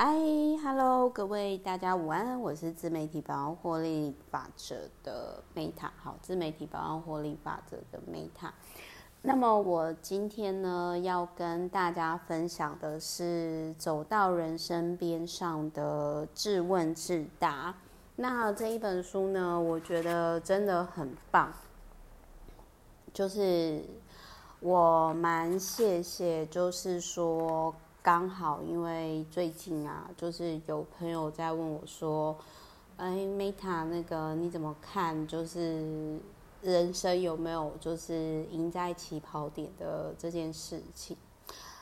嗨，Hello，各位大家午安，我是自媒体百万获利法则的 Meta，好，自媒体百万获利法则的 Meta。那么我今天呢，要跟大家分享的是走到人生边上的自问自答。那这一本书呢，我觉得真的很棒，就是我蛮谢谢，就是说。刚好，因为最近啊，就是有朋友在问我说：“哎，Meta，那个你怎么看？就是人生有没有就是赢在起跑点的这件事情？”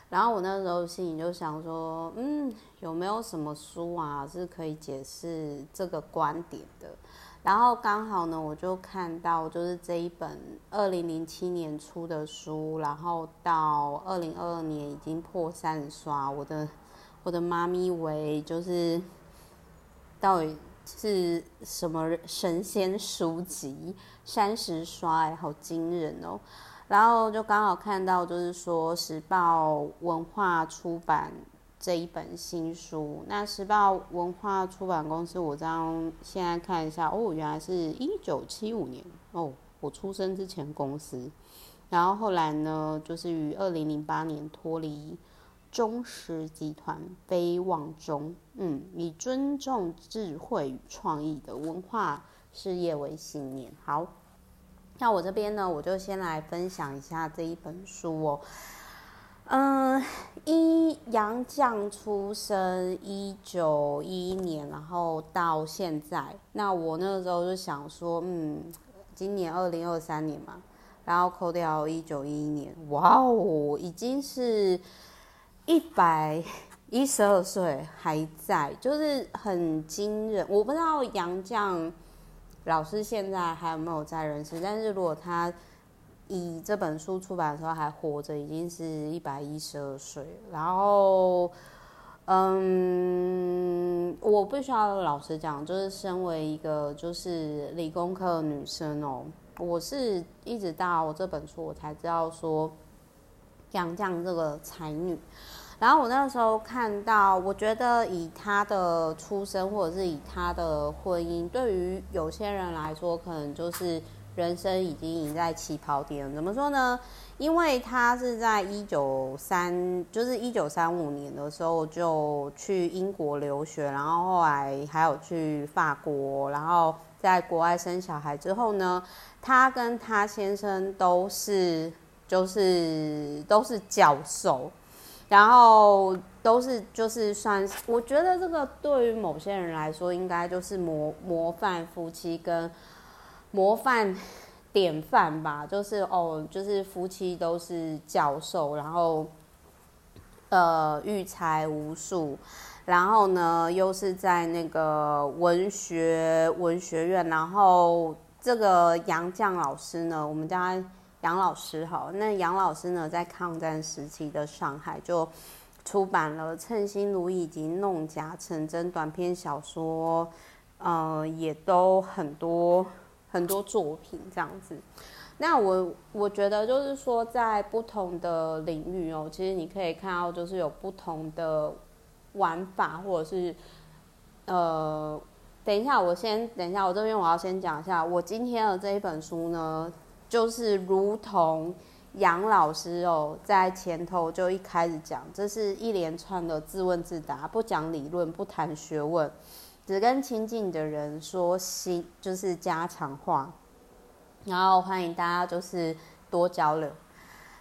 然后我那时候心里就想说：“嗯，有没有什么书啊是可以解释这个观点的？”然后刚好呢，我就看到就是这一本二零零七年出的书，然后到二零二二年已经破三十刷。我的 我的妈咪为就是到底是什么神仙书籍？三十刷哎，好惊人哦！然后就刚好看到就是说时报文化出版。这一本新书，那时报文化出版公司，我这样现在看一下，哦，原来是一九七五年哦，我出生之前公司，然后后来呢，就是于二零零八年脱离中石集团，飞往中，嗯，以尊重智慧与创意的文化事业为信念。好，那我这边呢，我就先来分享一下这一本书哦。嗯，一杨绛出生一九一一年，然后到现在，那我那个时候就想说，嗯，今年二零二三年嘛，然后扣掉一九一一年，哇哦，已经是一百一十二岁还在，就是很惊人。我不知道杨绛老师现在还有没有在人世，但是如果他。以这本书出版的时候还活着，已经是一百一十二岁。然后，嗯，我必须要老实讲，就是身为一个就是理工科女生哦，我是一直到我这本书我才知道说杨绛这个才女。然后我那时候看到，我觉得以她的出生或者是以她的婚姻，对于有些人来说，可能就是。人生已经赢在起跑点，怎么说呢？因为他是在一九三，就是一九三五年的时候就去英国留学，然后后来还有去法国，然后在国外生小孩之后呢，他跟他先生都是就是都是教授，然后都是就是算，我觉得这个对于某些人来说，应该就是模模范夫妻跟。模范典范吧，就是哦，就是夫妻都是教授，然后呃育才无数，然后呢又是在那个文学文学院，然后这个杨绛老师呢，我们叫他杨老师好，那杨老师呢在抗战时期的上海就出版了《称心如意》以及《弄假成真》短篇小说，呃，也都很多。很多作品这样子，那我我觉得就是说，在不同的领域哦，其实你可以看到，就是有不同的玩法，或者是呃，等一下，我先等一下，我这边我要先讲一下，我今天的这一本书呢，就是如同杨老师哦，在前头就一开始讲，这是一连串的自问自答，不讲理论，不谈学问。只跟亲近的人说心，就是家常话，然后欢迎大家就是多交流。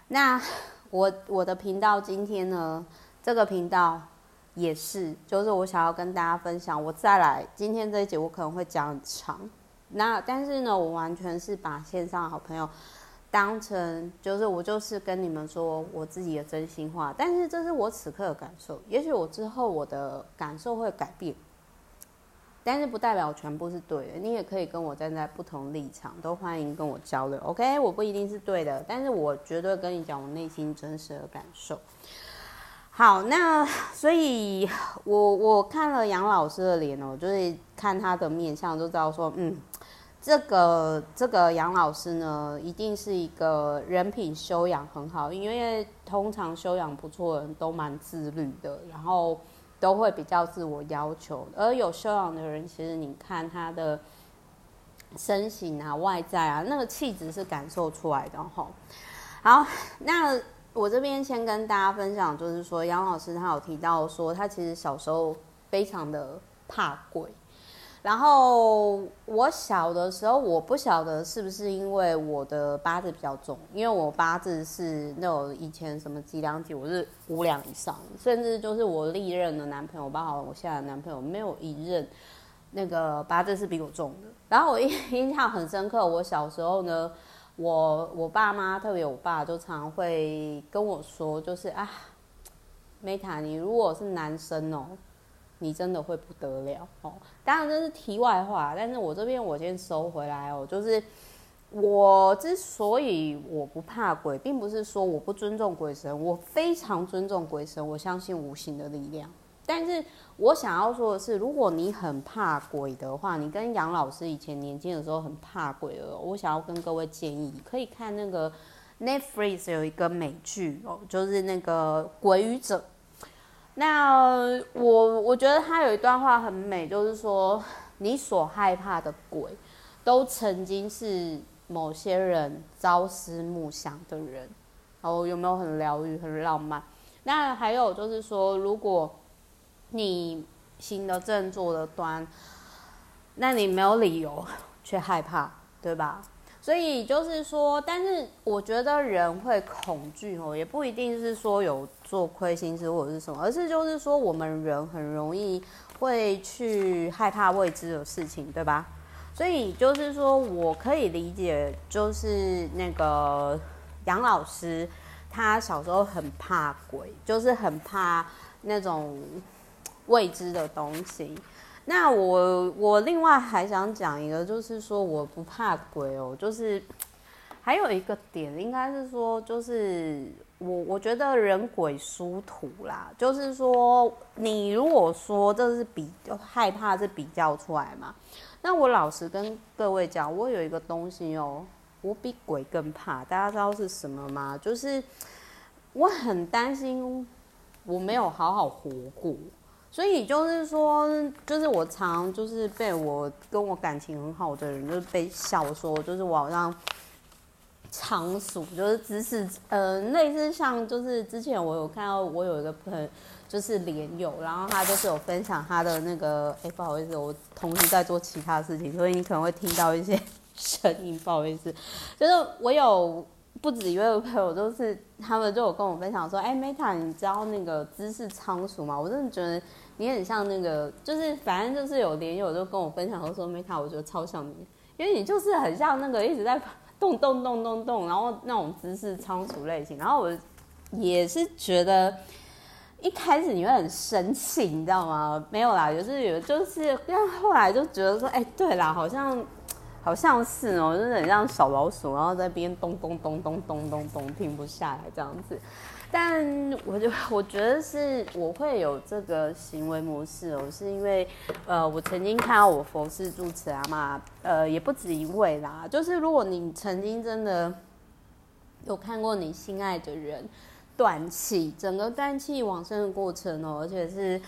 那我我的频道今天呢，这个频道也是，就是我想要跟大家分享。我再来今天这一节，我可能会讲很长。那但是呢，我完全是把线上好朋友当成，就是我就是跟你们说我自己的真心话。但是这是我此刻的感受，也许我之后我的感受会改变。但是不代表全部是对的，你也可以跟我站在不同立场，都欢迎跟我交流。OK，我不一定是对的，但是我绝对跟你讲我内心真实的感受。好，那所以我我看了杨老师的脸哦，就是看他的面相就知道说，嗯，这个这个杨老师呢，一定是一个人品修养很好，因为通常修养不错的人都蛮自律的，然后。都会比较自我要求，而有修养的人，其实你看他的身形啊、外在啊，那个气质是感受出来的吼。好，那我这边先跟大家分享，就是说杨老师他有提到说，他其实小时候非常的怕鬼。然后我小的时候，我不晓得是不是因为我的八字比较重，因为我八字是那种以前什么几两几，我是五两以上，甚至就是我历任的男朋友，包括我现在的男朋友，没有一任那个八字是比我重的。然后我印印象很深刻，我小时候呢，我我爸妈特别我爸就常会跟我说，就是啊，Meta，你如果是男生哦。你真的会不得了哦！当然这是题外话，但是我这边我先收回来哦。就是我之所以我不怕鬼，并不是说我不尊重鬼神，我非常尊重鬼神，我相信无形的力量。但是我想要说的是，如果你很怕鬼的话，你跟杨老师以前年轻的时候很怕鬼哦，我想要跟各位建议，可以看那个 Netflix 有一个美剧哦，就是那个《鬼语者》。那我我觉得他有一段话很美，就是说你所害怕的鬼，都曾经是某些人朝思暮想的人。哦，有没有很疗愈、很浪漫？那还有就是说，如果你行得正、坐得端，那你没有理由 去害怕，对吧？所以就是说，但是我觉得人会恐惧哦，也不一定是说有做亏心事或者是什么，而是就是说我们人很容易会去害怕未知的事情，对吧？所以就是说我可以理解，就是那个杨老师他小时候很怕鬼，就是很怕那种未知的东西。那我我另外还想讲一个，就是说我不怕鬼哦，就是还有一个点，应该是说，就是我我觉得人鬼殊途啦，就是说你如果说这是比害怕是比较出来嘛，那我老实跟各位讲，我有一个东西哦，我比鬼更怕，大家知道是什么吗？就是我很担心我没有好好活过。所以就是说，就是我常就是被我跟我感情很好的人，就是被笑说，就是我好像仓鼠，就是知识，呃，类似像就是之前我有看到我有一个朋友，就是连友，然后他就是有分享他的那个，哎，不好意思，我同时在做其他事情，所以你可能会听到一些声音，不好意思，就是我有。不止一位朋友，就是他们就有跟我分享说：“哎，Meta，你知道那个知识仓鼠吗？我真的觉得你很像那个，就是反正就是有连友就跟我分享说，说 Meta，我觉得超像你，因为你就是很像那个一直在动动动动动，然后那种姿势仓鼠类型。然后我也是觉得一开始你会很生气，你知道吗？没有啦，就是有，就是但后来就觉得说，哎，对啦，好像。”好像是哦，就是很像小老鼠，然后在边咚咚咚咚咚咚咚停不下来这样子。但我就 我觉得是我会有这个行为模式哦，是因为呃，我曾经看到我佛事住持啊嘛，呃，也不止一位啦。就是如果你曾经真的有看过你心爱的人断气，整个断气往生的过程哦，而且是。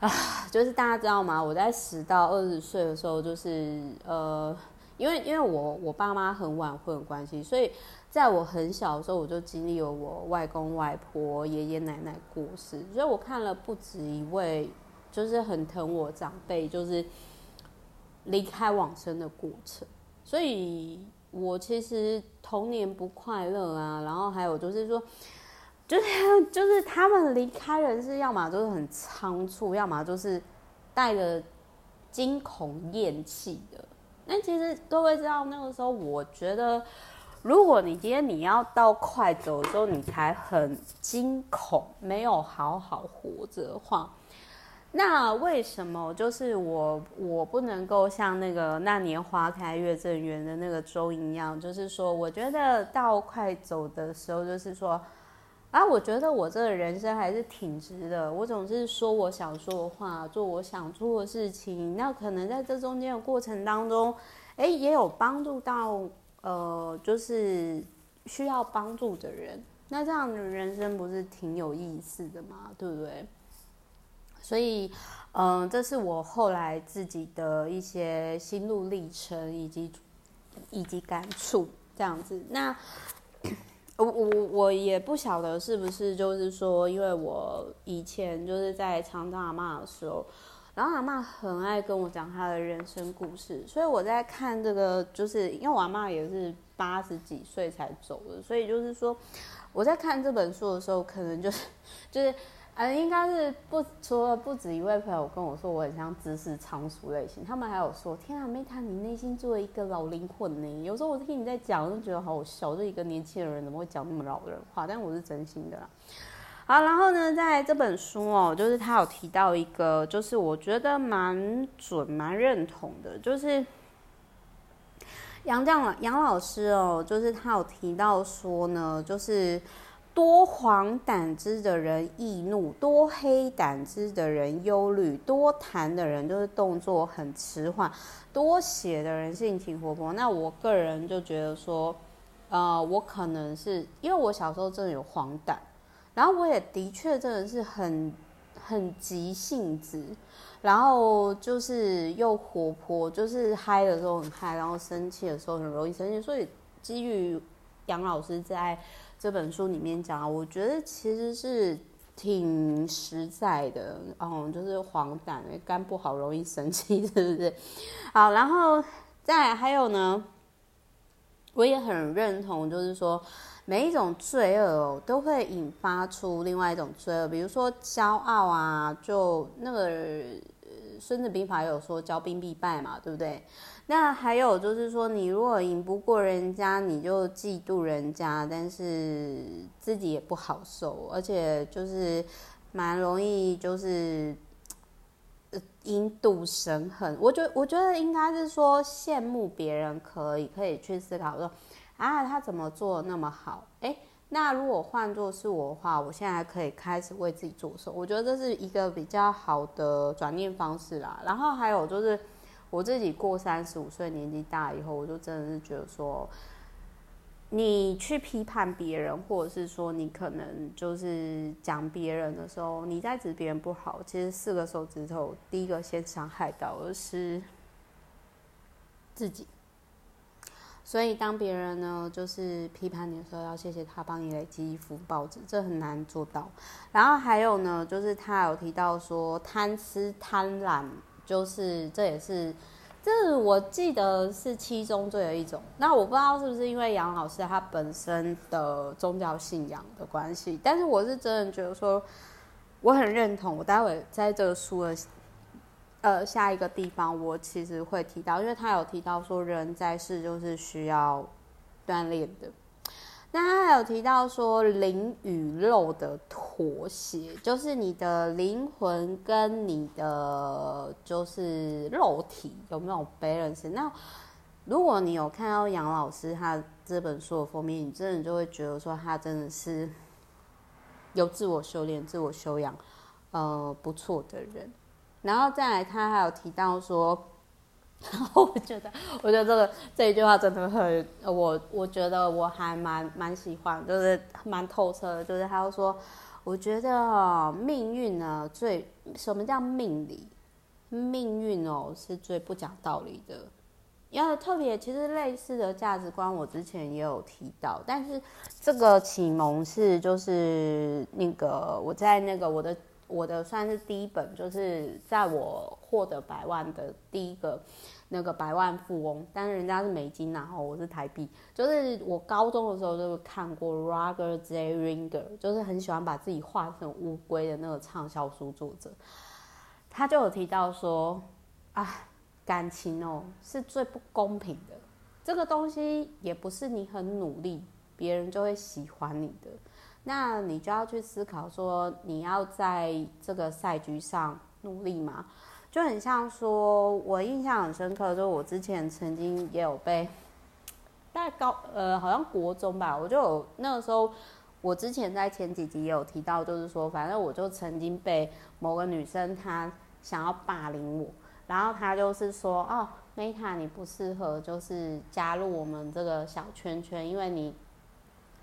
啊，就是大家知道吗？我在十到二十岁的时候，就是呃，因为因为我我爸妈很晚婚的关系，所以在我很小的时候，我就经历了我外公外婆、爷爷奶奶过世，所以我看了不止一位，就是很疼我长辈，就是离开往生的过程，所以我其实童年不快乐啊，然后还有就是说。就是 就是他们离开人是，要么就是很仓促，要么就是带着惊恐厌气的。那其实各位知道，那个时候我觉得，如果你今天你要到快走的时候，你才很惊恐，没有好好活着的话，那为什么就是我我不能够像那个那年花开月正圆的那个周一样，就是说，我觉得到快走的时候，就是说。啊，我觉得我这个人生还是挺直的。我总是说我想说的话，做我想做的事情。那可能在这中间的过程当中，哎，也有帮助到呃，就是需要帮助的人。那这样的人生不是挺有意思的吗？对不对？所以，嗯，这是我后来自己的一些心路历程以及以及感触这样子。那我我我也不晓得是不是就是说，因为我以前就是在长照阿嬷的时候，然后阿妈很爱跟我讲她的人生故事，所以我在看这个，就是因为我阿妈也是八十几岁才走的，所以就是说我在看这本书的时候，可能就是就是。呃，应该是不除了不止一位朋友跟我说我很像知识仓鼠类型，他们还有说：“天啊，Meta，你内心住了一个老灵魂呢。”有时候我听你在讲，我就觉得好小，就一个年轻人怎么会讲那么老人话？但我是真心的啦。好，然后呢，在这本书哦，就是他有提到一个，就是我觉得蛮准、蛮认同的，就是杨绛杨老师哦，就是他有提到说呢，就是。多黄胆汁的人易怒，多黑胆汁的人忧虑，多痰的人就是动作很迟缓，多血的人性情活泼。那我个人就觉得说，呃，我可能是因为我小时候真的有黄疸，然后我也的确真的是很很急性子，然后就是又活泼，就是嗨的时候很嗨，然后生气的时候很容易生气。所以基于杨老师在。这本书里面讲，我觉得其实是挺实在的，嗯，就是黄疸，肝不好容易生气，是不是？好，然后再还有呢，我也很认同，就是说每一种罪恶，都会引发出另外一种罪恶，比如说骄傲啊，就那个《孙子兵法》有说骄兵必败嘛，对不对？那还有就是说，你如果赢不过人家，你就嫉妒人家，但是自己也不好受，而且就是蛮容易就是因妒生恨。我觉我觉得应该是说羡慕别人可以可以去思考说啊，他怎么做那么好？诶，那如果换作是我的话，我现在可以开始为自己做手。我觉得这是一个比较好的转念方式啦。然后还有就是。我自己过三十五岁年纪大以后，我就真的是觉得说，你去批判别人，或者是说你可能就是讲别人的时候，你在指别人不好，其实四个手指头，第一个先伤害到的是自己。所以当别人呢，就是批判你的时候，要谢谢他帮你累积一幅报纸，这很难做到。然后还有呢，就是他有提到说贪吃贪婪。就是这也是，这我记得是七宗罪的一种。那我不知道是不是因为杨老师他本身的宗教信仰的关系，但是我是真的觉得说，我很认同。我待会在这个书的呃下一个地方，我其实会提到，因为他有提到说，人在世就是需要锻炼的。那他还有提到说，灵与肉的妥协，就是你的灵魂跟你的就是肉体有没有 balance？那如果你有看到杨老师他这本书的封面，你真的就会觉得说，他真的是有自我修炼、自我修养，呃，不错的人。然后再来，他还有提到说。然后我觉得，我觉得这个这一句话真的很，我我觉得我还蛮蛮喜欢，就是蛮透彻的。就是他说，我觉得，命运呢，最什么叫命理？命运哦是最不讲道理的。因为特别，其实类似的价值观我之前也有提到，但是这个启蒙是就是那个我在那个我的我的算是第一本，就是在我获得百万的第一个。那个百万富翁，但是人家是美金，然后我是台币。就是我高中的时候就看过 Roger J. Ringer，就是很喜欢把自己画成乌龟的那个畅销书作者。他就有提到说，啊，感情哦是最不公平的。这个东西也不是你很努力，别人就会喜欢你的。那你就要去思考说，你要在这个赛局上努力吗？就很像说，我印象很深刻，就是我之前曾经也有被，大概高呃，好像国中吧，我就有那个时候，我之前在前几集也有提到，就是说，反正我就曾经被某个女生她想要霸凌我，然后她就是说，哦，Meta 你不适合就是加入我们这个小圈圈，因为你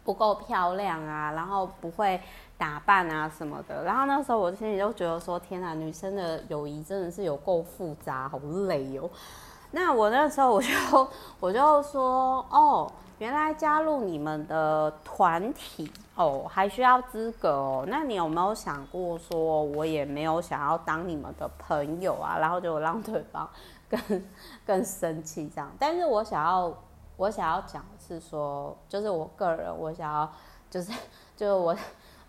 不够漂亮啊，然后不会。打扮啊什么的。然后那时候我心里就觉得说，天哪，女生的友谊真的是有够复杂，好累哦。那我那时候我就我就说，哦，原来加入你们的团体哦，还需要资格哦。那你有没有想过说，我也没有想要当你们的朋友啊？然后就让对方更更生气这样。但是我想要我想要讲的是说，就是我个人我想要就是就是我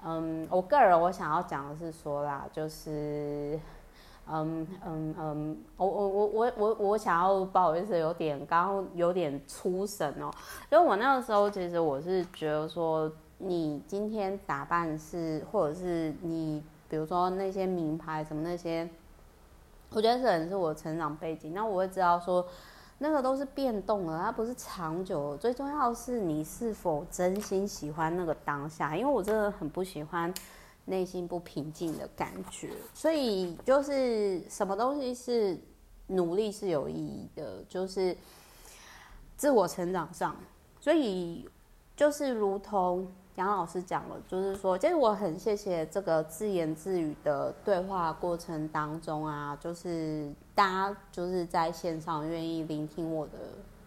嗯，我个人我想要讲的是说啦，就是。嗯嗯嗯，我我我我我我想要不好意思，有点刚有点出神哦，因为我那个时候其实我是觉得说，你今天打扮是，或者是你比如说那些名牌什么那些，我觉得这可能是我成长背景，那我会知道说，那个都是变动的，它不是长久，最重要是你是否真心喜欢那个当下，因为我真的很不喜欢。内心不平静的感觉，所以就是什么东西是努力是有意义的，就是自我成长上。所以就是如同杨老师讲了，就是说，其实我很谢谢这个自言自语的对话过程当中啊，就是大家就是在线上愿意聆听我的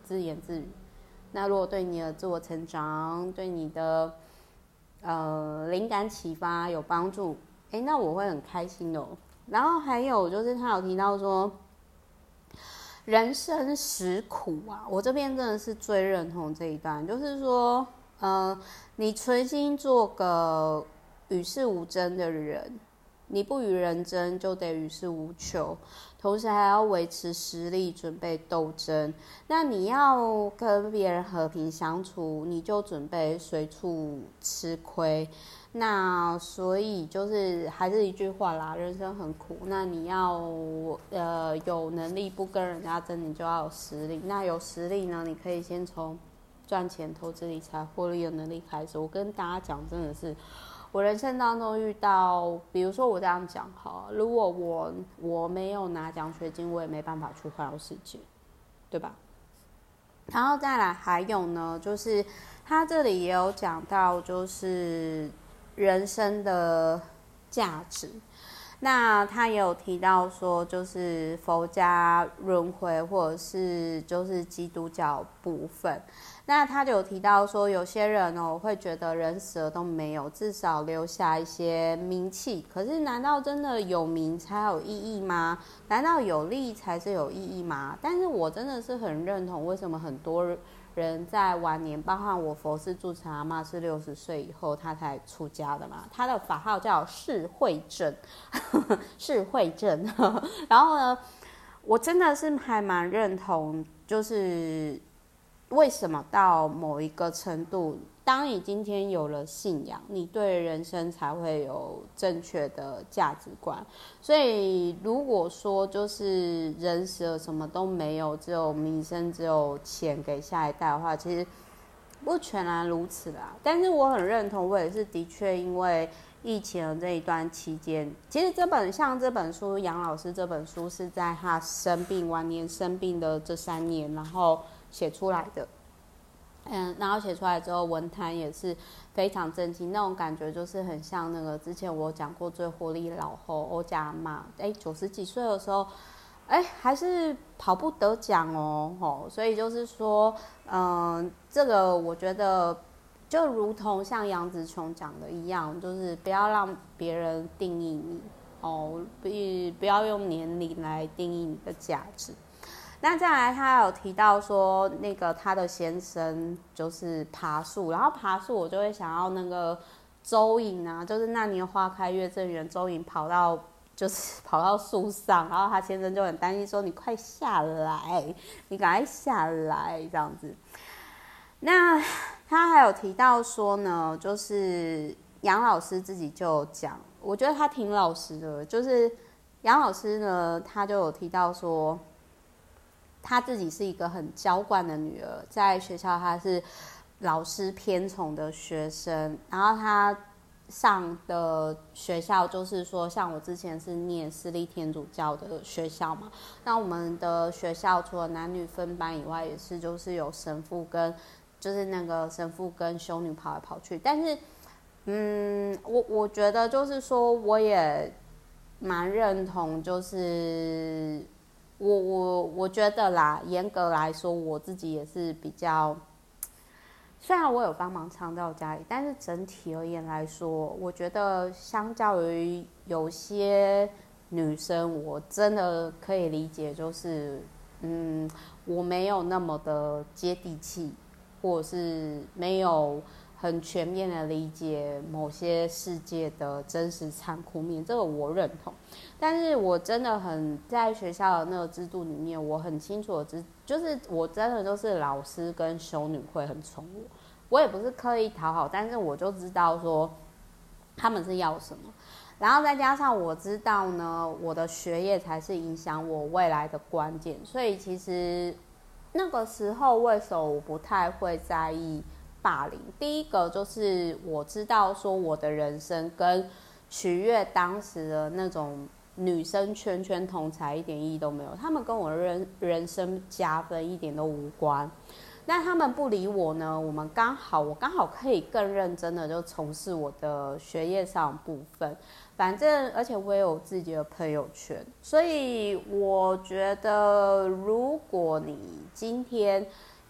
自言自语。那如果对你的自我成长，对你的。呃，灵感启发有帮助，哎，那我会很开心哦。然后还有就是他有提到说，人生实苦啊，我这边真的是最认同这一段，就是说，呃，你存心做个与世无争的人，你不与人争，就得与世无求。同时还要维持实力，准备斗争。那你要跟别人和平相处，你就准备随处吃亏。那所以就是还是一句话啦，人生很苦。那你要呃有能力不跟人家争，你就要有实力。那有实力呢，你可以先从赚钱、投资理财、获利的能力开始。我跟大家讲，真的是。我人生当中遇到，比如说我这样讲哈，如果我我没有拿奖学金，我也没办法去环游世界，对吧？然后再来还有呢，就是他这里也有讲到，就是人生的价值。那他也有提到说，就是佛家轮回，或者是就是基督教部分。那他就有提到说，有些人哦会觉得人死了都没有，至少留下一些名气。可是，难道真的有名才有意义吗？难道有利才是有意义吗？但是我真的是很认同，为什么很多人在晚年，包括我佛寺住持阿嬷是六十岁以后他才出家的嘛？他的法号叫释慧正，释慧正。然后呢，我真的是还蛮认同，就是。为什么到某一个程度，当你今天有了信仰，你对人生才会有正确的价值观。所以，如果说就是人死了什么都没有，只有名声，只有钱给下一代的话，其实不全然如此啦。但是我很认同，我也是的确因为疫情这一段期间，其实这本像这本书，杨老师这本书是在他生病晚年生病的这三年，然后。写出来的，嗯，然后写出来之后，文坛也是非常震惊，那种感觉就是很像那个之前我讲过最活力老后欧家嘛，哎，九十几岁的时候，哎，还是跑步得奖哦，吼，所以就是说，嗯，这个我觉得就如同像杨紫琼讲的一样，就是不要让别人定义你，哦，不，不要用年龄来定义你的价值。那再来，他有提到说，那个他的先生就是爬树，然后爬树我就会想要那个周颖啊，就是那年花开月正圆，周颖跑到就是 跑到树上，然后他先生就很担心说：“你快下来，你赶快下来。”这样子。那他还有提到说呢，就是杨老师自己就讲，我觉得他挺老实的，就是杨老师呢，他就有提到说。她自己是一个很娇惯的女儿，在学校她是老师偏宠的学生，然后她上的学校就是说，像我之前是念私立天主教的学校嘛，那我们的学校除了男女分班以外，也是就是有神父跟就是那个神父跟修女跑来跑去，但是嗯，我我觉得就是说，我也蛮认同，就是我我我觉得啦，严格来说，我自己也是比较，虽然我有帮忙唱到家里，但是整体而言来说，我觉得相较于有些女生，我真的可以理解，就是嗯，我没有那么的接地气，或者是没有。很全面的理解某些世界的真实残酷面，这个我认同。但是我真的很在学校的那个制度里面，我很清楚的知，就是我真的都是老师跟修女会很宠我。我也不是刻意讨好，但是我就知道说他们是要什么。然后再加上我知道呢，我的学业才是影响我未来的关键。所以其实那个时候为什么我不太会在意？霸凌，第一个就是我知道说我的人生跟取悦当时的那种女生圈圈同才一点意义都没有，他们跟我的人人生加分一点都无关。那他们不理我呢，我们刚好我刚好可以更认真的就从事我的学业上部分，反正而且我也有自己的朋友圈，所以我觉得如果你今天。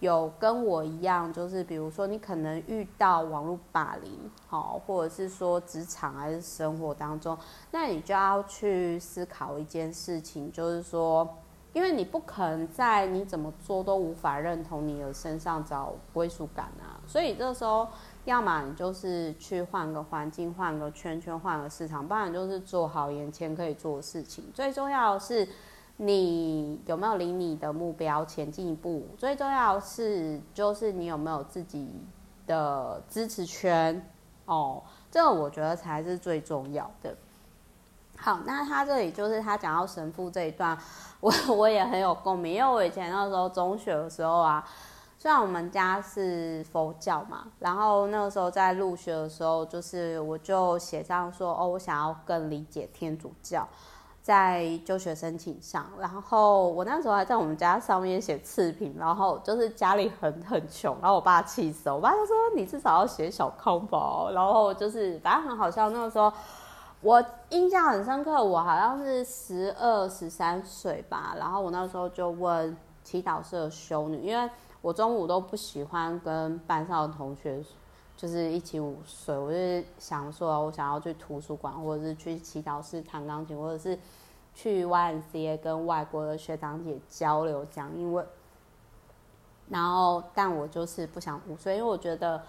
有跟我一样，就是比如说你可能遇到网络霸凌，好，或者是说职场还是生活当中，那你就要去思考一件事情，就是说，因为你不可能在你怎么做都无法认同你的身上找归属感啊，所以这时候，要么你就是去换个环境，换个圈圈，换个市场，不然就是做好眼前可以做的事情。最重要的是。你有没有离你的目标前进一步？最重要是，就是你有没有自己的支持圈哦，这个我觉得才是最重要的。好，那他这里就是他讲到神父这一段，我我也很有共鸣，因为我以前那时候中学的时候啊，虽然我们家是佛教嘛，然后那个时候在入学的时候，就是我就写上说，哦，我想要更理解天主教。在就学申请上，然后我那时候还在我们家上面写次品，然后就是家里很很穷，然后我爸气死，我爸就说，你至少要写小康宝，然后就是反正很好笑。那个时候我印象很深刻，我好像是十二十三岁吧，然后我那时候就问祈祷社修女，因为我中午都不喜欢跟班上的同学。就是一起午睡，我就是想说，我想要去图书馆，或者是去祈祷室弹钢琴，或者是去 YMCA 跟外国的学长姐交流讲英文。然后，但我就是不想午睡，因为我觉得，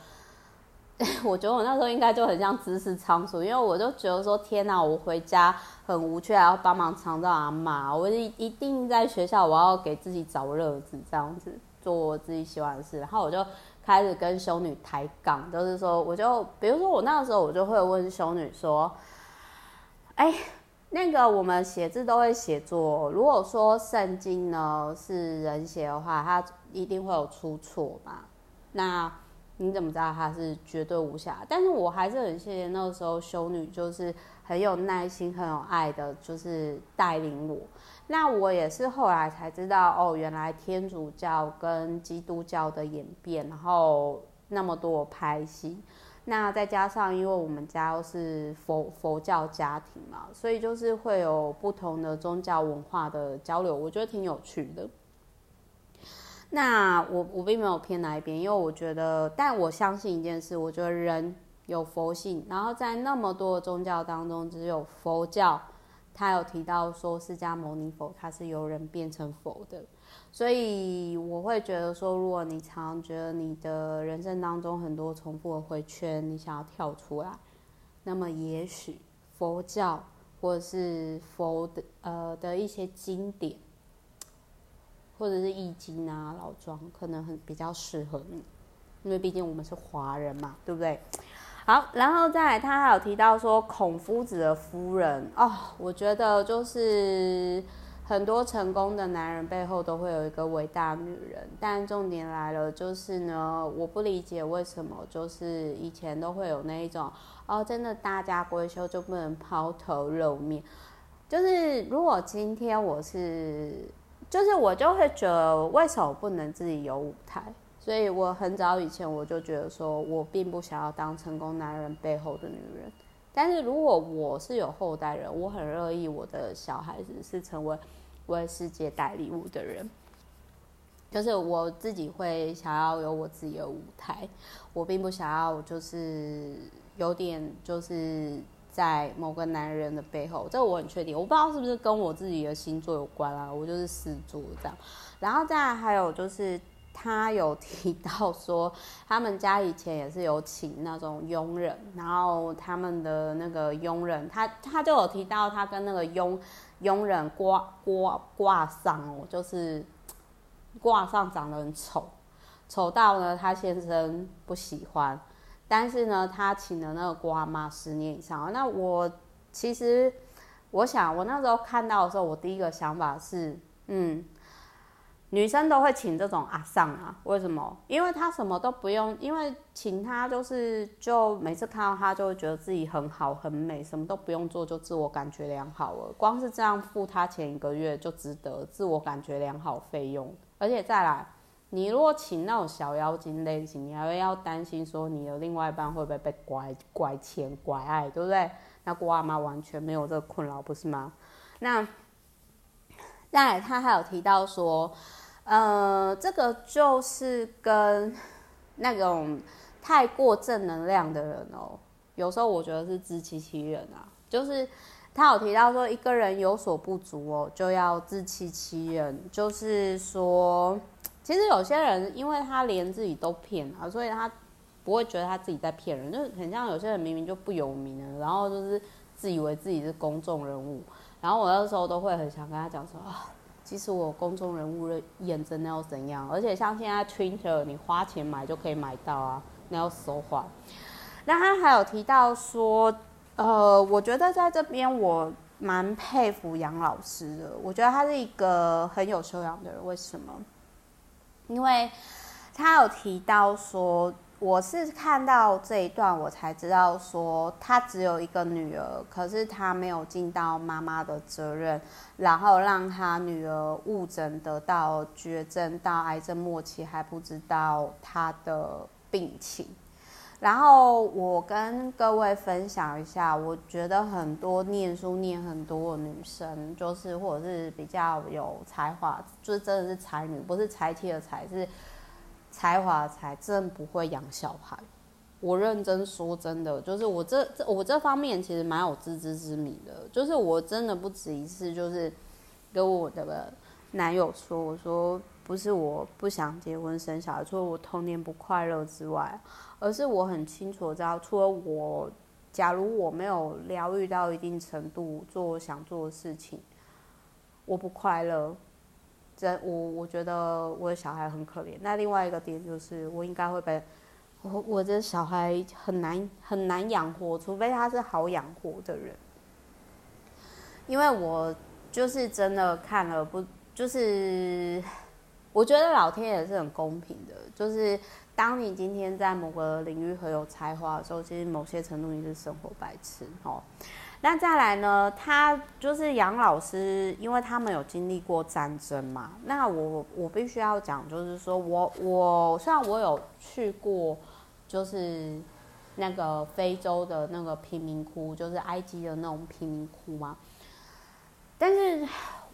我觉得我那时候应该就很像知识仓鼠，因为我就觉得说，天哪，我回家很无趣，还要帮忙长照阿妈，我一一定在学校，我要给自己找乐子，这样子做我自己喜欢的事，然后我就。开始跟修女抬杠，就是说，我就比如说我那个时候，我就会问修女说：“哎，那个我们写字都会写作，如果说圣经呢是人写的话，它一定会有出错嘛？那你怎么知道它是绝对无瑕？但是我还是很谢谢那个时候修女，就是很有耐心、很有爱的，就是带领我。”那我也是后来才知道，哦，原来天主教跟基督教的演变，然后那么多拍戏，那再加上因为我们家又是佛佛教家庭嘛，所以就是会有不同的宗教文化的交流，我觉得挺有趣的。那我我并没有偏哪一边，因为我觉得，但我相信一件事，我觉得人有佛性，然后在那么多宗教当中，只有佛教。他有提到说，释迦牟尼佛他是由人变成佛的，所以我会觉得说，如果你常觉得你的人生当中很多重复的回圈，你想要跳出来，那么也许佛教或者是佛的呃的一些经典，或者是易经啊、老庄，可能很比较适合你，因为毕竟我们是华人嘛，对不对？好，然后再来，他还有提到说孔夫子的夫人哦，我觉得就是很多成功的男人背后都会有一个伟大女人，但重点来了，就是呢，我不理解为什么就是以前都会有那一种哦，真的大家闺秀就不能抛头露面，就是如果今天我是，就是我就会觉得为什么不能自己有舞台？所以我很早以前我就觉得说，我并不想要当成功男人背后的女人。但是如果我是有后代人，我很乐意我的小孩子是成为为世界带礼物的人。就是我自己会想要有我自己的舞台，我并不想要就是有点就是在某个男人的背后，这我很确定。我不知道是不是跟我自己的星座有关啊，我就是狮子座这样。然后再还有就是他有提到说，他们家以前也是有请那种佣人，然后他们的那个佣人，他他就有提到他跟那个佣佣人挂挂挂上哦，就是。挂上长得很丑，丑到呢他先生不喜欢，但是呢他请了那个瓜妈十年以上。那我其实我想，我那时候看到的时候，我第一个想法是，嗯，女生都会请这种阿桑啊？为什么？因为他什么都不用，因为请他就是就每次看到他就会觉得自己很好很美，什么都不用做就自我感觉良好了。光是这样付他前一个月就值得自我感觉良好费用。而且再来，你如果请那种小妖精类型，你还会要担心说你的另外一半会不会被拐拐钱拐爱，对不对？那瓜妈完全没有这个困扰，不是吗？那但，他还有提到说，呃，这个就是跟那种太过正能量的人哦，有时候我觉得是自欺欺人啊，就是。他有提到说，一个人有所不足哦，就要自欺欺人。就是说，其实有些人，因为他连自己都骗啊，所以他不会觉得他自己在骗人。就是很像有些人明明就不有名了，然后就是自以为自己是公众人物。然后我那时候都会很想跟他讲说啊，其实我公众人物的眼真的要怎样？而且像现在 Twitter，你花钱买就可以买到啊，那要说话。那他还有提到说。呃，我觉得在这边我蛮佩服杨老师的。我觉得他是一个很有修养的人。为什么？因为他有提到说，我是看到这一段我才知道说，他只有一个女儿，可是他没有尽到妈妈的责任，然后让他女儿误诊得到绝症，到癌症末期还不知道他的病情。然后我跟各位分享一下，我觉得很多念书念很多的女生，就是或者是比较有才华，就是真的是才女，不是才气的才，是才华才，真不会养小孩。我认真说，真的，就是我这这我这方面其实蛮有自知之明的，就是我真的不止一次，就是跟我的男友说，我说不是我不想结婚生小孩，除了我童年不快乐之外。而是我很清楚知道，除了我，假如我没有疗愈到一定程度，做我想做的事情，我不快乐。这我我觉得我的小孩很可怜。那另外一个点就是，我应该会被我我的小孩很难很难养活，除非他是好养活的人。因为我就是真的看了不，就是我觉得老天爷是很公平的，就是。当你今天在某个领域很有才华的时候，其实某些程度你是生活白痴哦。那再来呢？他就是杨老师，因为他们有经历过战争嘛。那我我必须要讲，就是说我我虽然我有去过，就是那个非洲的那个贫民窟，就是埃及的那种贫民窟嘛，但是。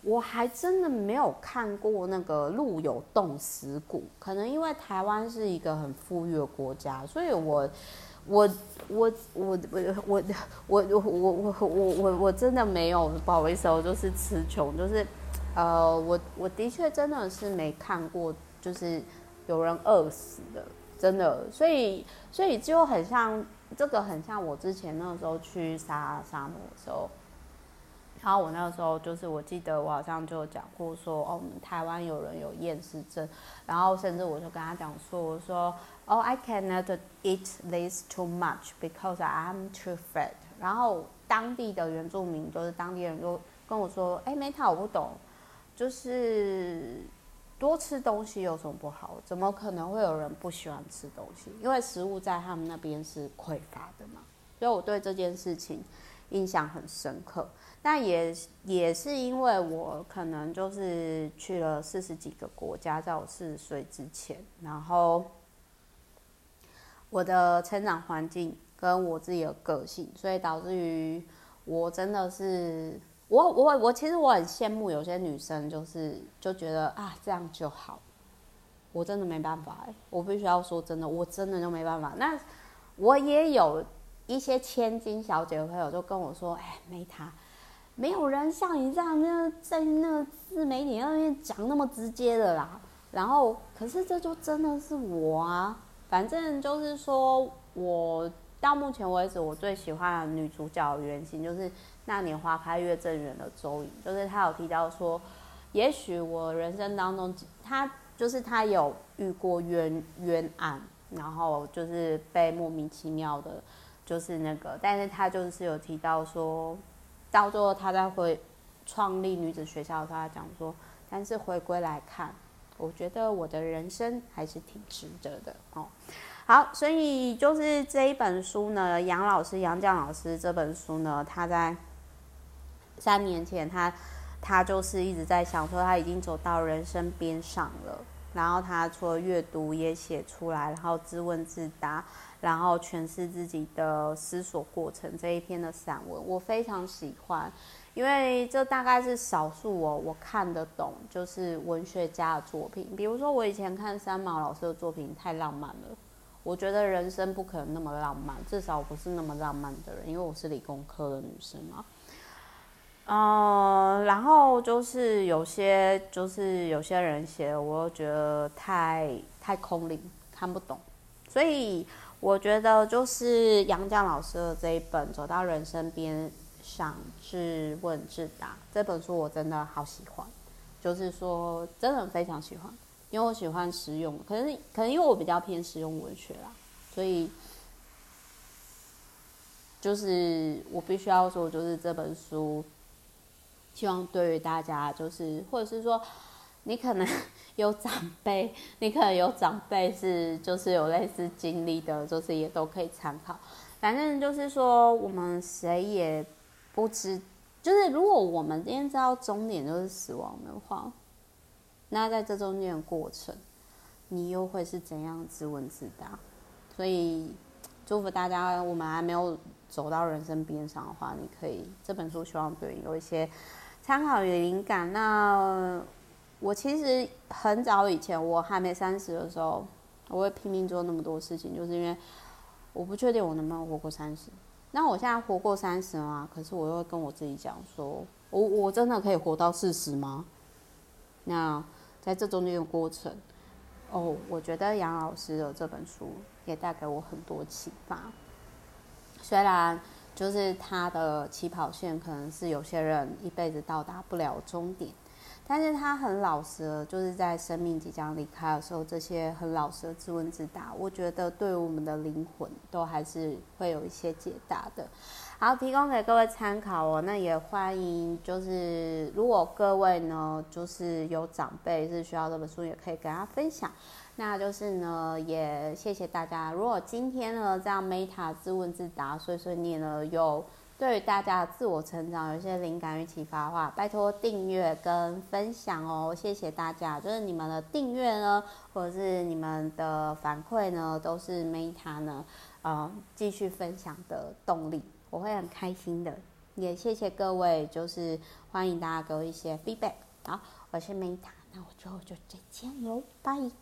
我还真的没有看过那个陆有冻死骨，可能因为台湾是一个很富裕的国家，所以我我我我我我我我我我我我真的没有，不好意思，我就是词穷，就是呃，我我的确真的是没看过，就是有人饿死的，真的，所以所以就很像这个，很像我之前那个时候去沙沙漠的时候。然后我那个时候就是，我记得我好像就讲过说，哦，我们台湾有人有厌食症，然后甚至我就跟他讲说，我说，Oh,，I cannot eat this too much because I'm too fat。然后当地的原住民就是当地人就跟我说，哎，Meta，我不懂，就是多吃东西有什么不好？怎么可能会有人不喜欢吃东西？因为食物在他们那边是匮乏的嘛。所以我对这件事情。印象很深刻。那也也是因为我可能就是去了四十几个国家，在我四十岁之前，然后我的成长环境跟我自己的个性，所以导致于我真的是我我我其实我很羡慕有些女生，就是就觉得啊这样就好，我真的没办法，我必须要说真的，我真的就没办法。那我也有一些千金小姐的朋友就跟我说，哎，没她。没有人像你这样，那在那自媒体上面讲那么直接的啦。然后，可是这就真的是我啊。反正就是说，我到目前为止，我最喜欢的女主角原型就是那年花开月正圆的周颖。就是她有提到说，也许我人生当中，她就是她有遇过冤冤案，然后就是被莫名其妙的，就是那个，但是她就是有提到说。到最后，她在回创立女子学校的时候，讲说：“但是回归来看，我觉得我的人生还是挺值得的哦。”好，所以就是这一本书呢，杨老师杨绛老师这本书呢，他在三年前他，他就是一直在想说，他已经走到人生边上了。然后他除了阅读也写出来，然后自问自答。然后诠释自己的思索过程这一篇的散文，我非常喜欢，因为这大概是少数我我看得懂，就是文学家的作品。比如说我以前看三毛老师的作品太浪漫了，我觉得人生不可能那么浪漫，至少我不是那么浪漫的人，因为我是理工科的女生嘛。嗯，然后就是有些就是有些人写的，我又觉得太太空灵，看不懂，所以。我觉得就是杨绛老师的这一本《走到人生边上，自问自答》这本书，我真的好喜欢。就是说，真的非常喜欢，因为我喜欢实用。可是，可能因为我比较偏实用文学啦，所以就是我必须要说，就是这本书，希望对于大家，就是或者是说。你可能 有长辈，你可能有长辈是就是有类似经历的，就是也都可以参考。反正就是说，我们谁也不知，就是如果我们今天知道终点就是死亡的话，那在这中间的过程，你又会是怎样自问自答？所以祝福大家，我们还没有走到人生边上的话，你可以这本书希望对你有一些参考与灵感。那。我其实很早以前，我还没三十的时候，我会拼命做那么多事情，就是因为我不确定我能不能活过三十。那我现在活过三十嘛，可是我又跟我自己讲说，我我真的可以活到四十吗？那在这中间的过程，哦，我觉得杨老师的这本书也带给我很多启发。虽然就是他的起跑线可能是有些人一辈子到达不了终点。但是他很老实，就是在生命即将离开的时候，这些很老实的自问自答，我觉得对我们的灵魂都还是会有一些解答的。好，提供给各位参考哦。那也欢迎，就是如果各位呢，就是有长辈是需要这本书，也可以跟他分享。那就是呢，也谢谢大家。如果今天呢，这样 Meta 自问自答碎碎念呢，有。对于大家的自我成长有一些灵感与启发的话，拜托订阅跟分享哦，谢谢大家。就是你们的订阅呢，或者是你们的反馈呢，都是 Meta 呢，呃，继续分享的动力，我会很开心的。也谢谢各位，就是欢迎大家给我一些 feedback。好，我是 Meta，那我之后就再见喽，拜。